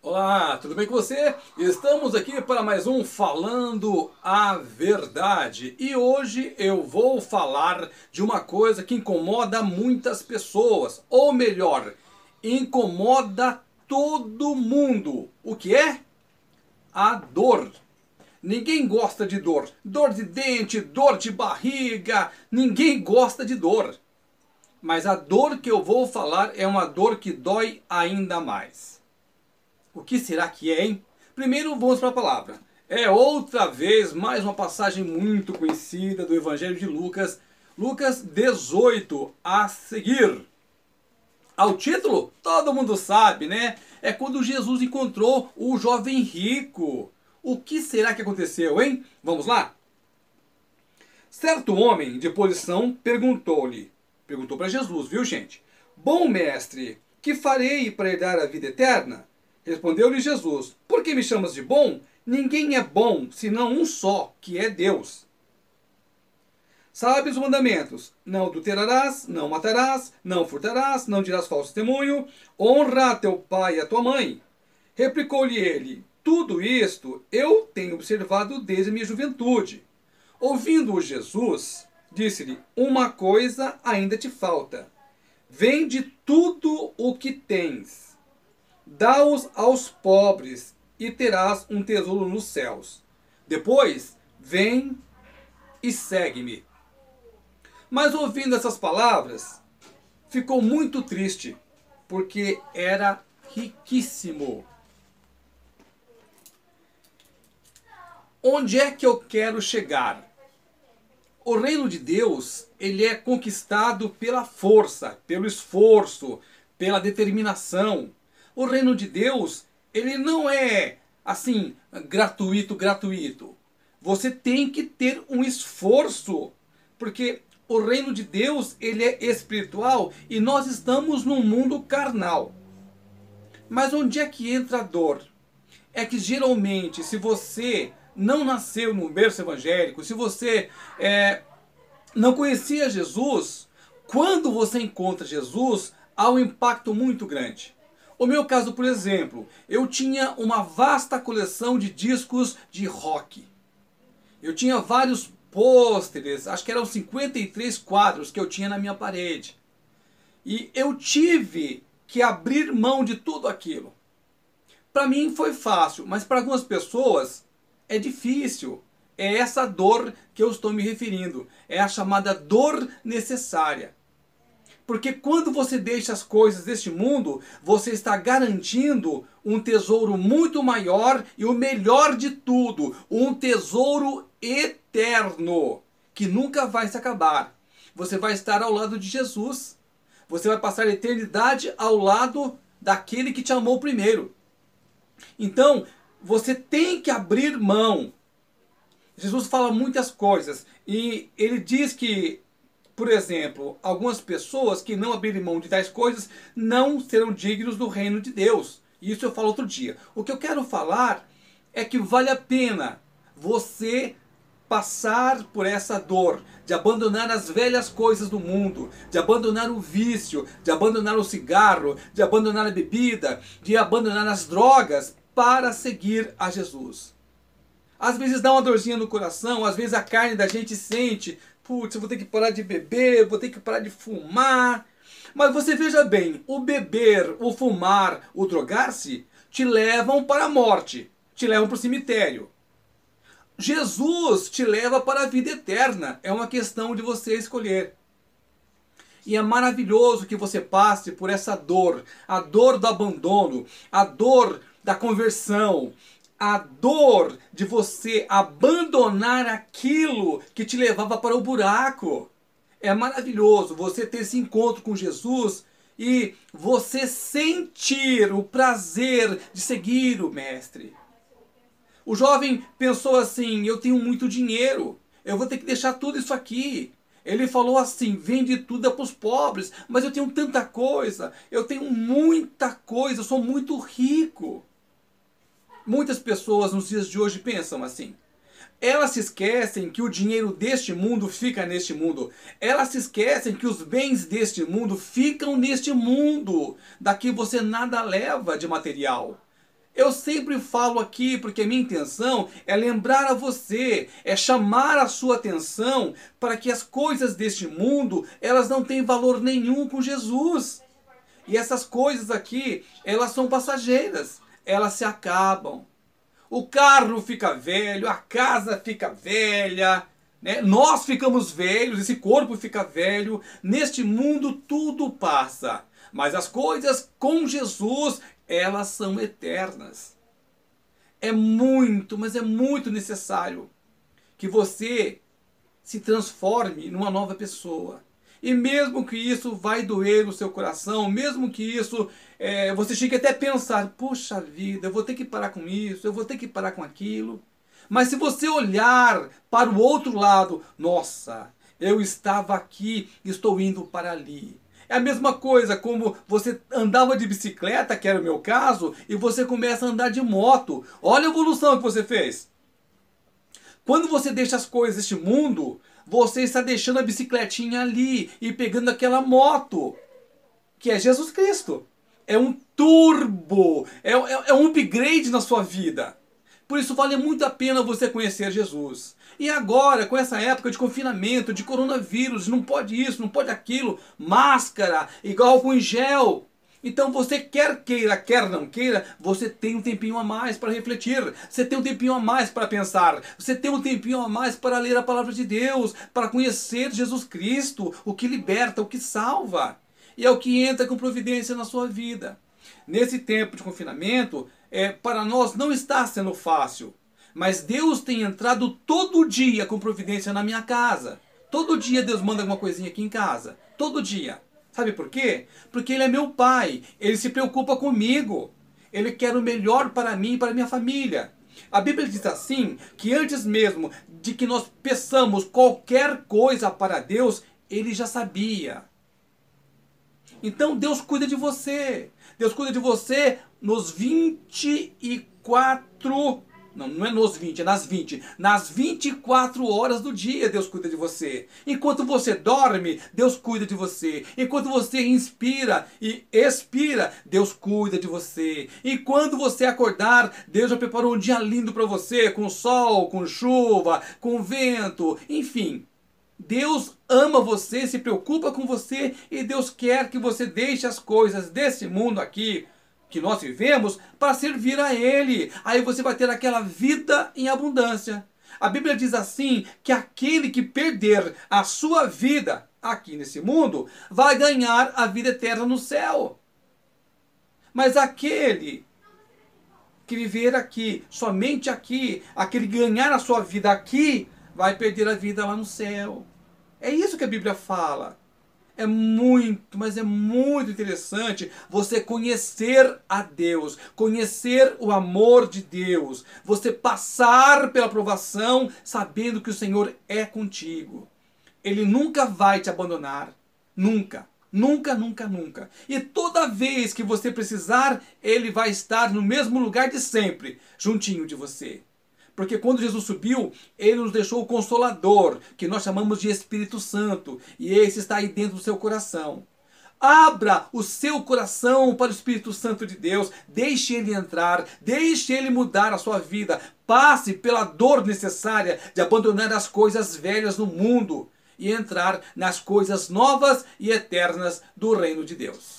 Olá, tudo bem com você? Estamos aqui para mais um Falando a Verdade. E hoje eu vou falar de uma coisa que incomoda muitas pessoas. Ou melhor, incomoda todo mundo. O que é? A dor. Ninguém gosta de dor. Dor de dente, dor de barriga. Ninguém gosta de dor. Mas a dor que eu vou falar é uma dor que dói ainda mais. O que será que é, hein? Primeiro vamos para a palavra. É outra vez mais uma passagem muito conhecida do Evangelho de Lucas, Lucas 18 a seguir. Ao título, todo mundo sabe, né? É quando Jesus encontrou o jovem rico. O que será que aconteceu, hein? Vamos lá? Certo homem de posição perguntou-lhe, perguntou para Jesus, viu gente? Bom mestre, que farei para herdar a vida eterna? Respondeu-lhe Jesus: Por que me chamas de bom? Ninguém é bom, senão um só, que é Deus. Sabes os mandamentos: Não adulterarás, não matarás, não furtarás, não dirás falso testemunho, honra a teu pai e a tua mãe. Replicou-lhe ele: Tudo isto eu tenho observado desde minha juventude. Ouvindo-o Jesus, disse-lhe: Uma coisa ainda te falta. Vende tudo o que tens Dá-os aos pobres e terás um tesouro nos céus. Depois, vem e segue-me. Mas ouvindo essas palavras, ficou muito triste, porque era riquíssimo. Onde é que eu quero chegar? O reino de Deus, ele é conquistado pela força, pelo esforço, pela determinação. O reino de Deus, ele não é assim, gratuito, gratuito. Você tem que ter um esforço, porque o reino de Deus, ele é espiritual e nós estamos num mundo carnal. Mas onde é que entra a dor? É que geralmente, se você não nasceu num berço evangélico, se você é, não conhecia Jesus, quando você encontra Jesus, há um impacto muito grande. O meu caso, por exemplo, eu tinha uma vasta coleção de discos de rock. Eu tinha vários pôsteres, acho que eram 53 quadros que eu tinha na minha parede. E eu tive que abrir mão de tudo aquilo. Para mim foi fácil, mas para algumas pessoas é difícil. É essa dor que eu estou me referindo. É a chamada dor necessária. Porque quando você deixa as coisas deste mundo, você está garantindo um tesouro muito maior e o melhor de tudo, um tesouro eterno, que nunca vai se acabar. Você vai estar ao lado de Jesus. Você vai passar a eternidade ao lado daquele que te amou primeiro. Então, você tem que abrir mão. Jesus fala muitas coisas e ele diz que por exemplo, algumas pessoas que não abrirem mão de tais coisas não serão dignos do reino de Deus. Isso eu falo outro dia. O que eu quero falar é que vale a pena você passar por essa dor, de abandonar as velhas coisas do mundo, de abandonar o vício, de abandonar o cigarro, de abandonar a bebida, de abandonar as drogas para seguir a Jesus. Às vezes dá uma dorzinha no coração, às vezes a carne da gente sente, putz, eu vou ter que parar de beber, vou ter que parar de fumar. Mas você veja bem, o beber, o fumar, o drogar-se te levam para a morte, te levam para o cemitério. Jesus te leva para a vida eterna, é uma questão de você escolher. E é maravilhoso que você passe por essa dor, a dor do abandono, a dor da conversão, a dor de você abandonar aquilo que te levava para o buraco. É maravilhoso você ter esse encontro com Jesus e você sentir o prazer de seguir o Mestre. O jovem pensou assim: eu tenho muito dinheiro, eu vou ter que deixar tudo isso aqui. Ele falou assim: vende tudo para os pobres, mas eu tenho tanta coisa, eu tenho muita coisa, eu sou muito rico. Muitas pessoas nos dias de hoje pensam assim. Elas se esquecem que o dinheiro deste mundo fica neste mundo. Elas se esquecem que os bens deste mundo ficam neste mundo. Daqui você nada leva de material. Eu sempre falo aqui porque minha intenção é lembrar a você, é chamar a sua atenção para que as coisas deste mundo, elas não têm valor nenhum com Jesus. E essas coisas aqui, elas são passageiras, elas se acabam. O carro fica velho, a casa fica velha, né? nós ficamos velhos, esse corpo fica velho. Neste mundo tudo passa. Mas as coisas com Jesus, elas são eternas. É muito, mas é muito necessário que você se transforme numa nova pessoa. E mesmo que isso vai doer no seu coração, mesmo que isso é, você chegue até a pensar, puxa vida, eu vou ter que parar com isso, eu vou ter que parar com aquilo. Mas se você olhar para o outro lado, nossa, eu estava aqui, estou indo para ali. É a mesma coisa como você andava de bicicleta, que era o meu caso, e você começa a andar de moto. Olha a evolução que você fez. Quando você deixa as coisas deste mundo, você está deixando a bicicletinha ali e pegando aquela moto, que é Jesus Cristo. É um turbo, é, é, é um upgrade na sua vida. Por isso vale muito a pena você conhecer Jesus. E agora, com essa época de confinamento, de coronavírus, não pode isso, não pode aquilo, máscara, igual com gel. Então você quer queira, quer não queira, você tem um tempinho a mais para refletir, você tem um tempinho a mais para pensar, você tem um tempinho a mais para ler a palavra de Deus, para conhecer Jesus Cristo, o que liberta, o que salva. E é o que entra com providência na sua vida. Nesse tempo de confinamento, é, para nós não está sendo fácil. Mas Deus tem entrado todo dia com providência na minha casa. Todo dia Deus manda alguma coisinha aqui em casa. Todo dia. Sabe por quê? Porque Ele é meu pai. Ele se preocupa comigo. Ele quer o melhor para mim e para minha família. A Bíblia diz assim: que antes mesmo de que nós peçamos qualquer coisa para Deus, Ele já sabia. Então Deus cuida de você. Deus cuida de você nos 24 não, não é nos 20, é nas 20. Nas 24 horas do dia Deus cuida de você. Enquanto você dorme, Deus cuida de você. Enquanto você inspira e expira, Deus cuida de você. E quando você acordar, Deus já preparou um dia lindo para você, com sol, com chuva, com vento, enfim. Deus ama você, se preocupa com você e Deus quer que você deixe as coisas desse mundo aqui que nós vivemos para servir a Ele. Aí você vai ter aquela vida em abundância. A Bíblia diz assim: que aquele que perder a sua vida aqui nesse mundo vai ganhar a vida eterna no céu. Mas aquele que viver aqui, somente aqui, aquele que ganhar a sua vida aqui, vai perder a vida lá no céu. É isso que a Bíblia fala. É muito, mas é muito interessante você conhecer a Deus, conhecer o amor de Deus, você passar pela provação sabendo que o Senhor é contigo. Ele nunca vai te abandonar, nunca. Nunca, nunca, nunca. E toda vez que você precisar, ele vai estar no mesmo lugar de sempre, juntinho de você. Porque quando Jesus subiu, ele nos deixou o consolador, que nós chamamos de Espírito Santo, e esse está aí dentro do seu coração. Abra o seu coração para o Espírito Santo de Deus, deixe ele entrar, deixe ele mudar a sua vida. Passe pela dor necessária de abandonar as coisas velhas no mundo e entrar nas coisas novas e eternas do reino de Deus.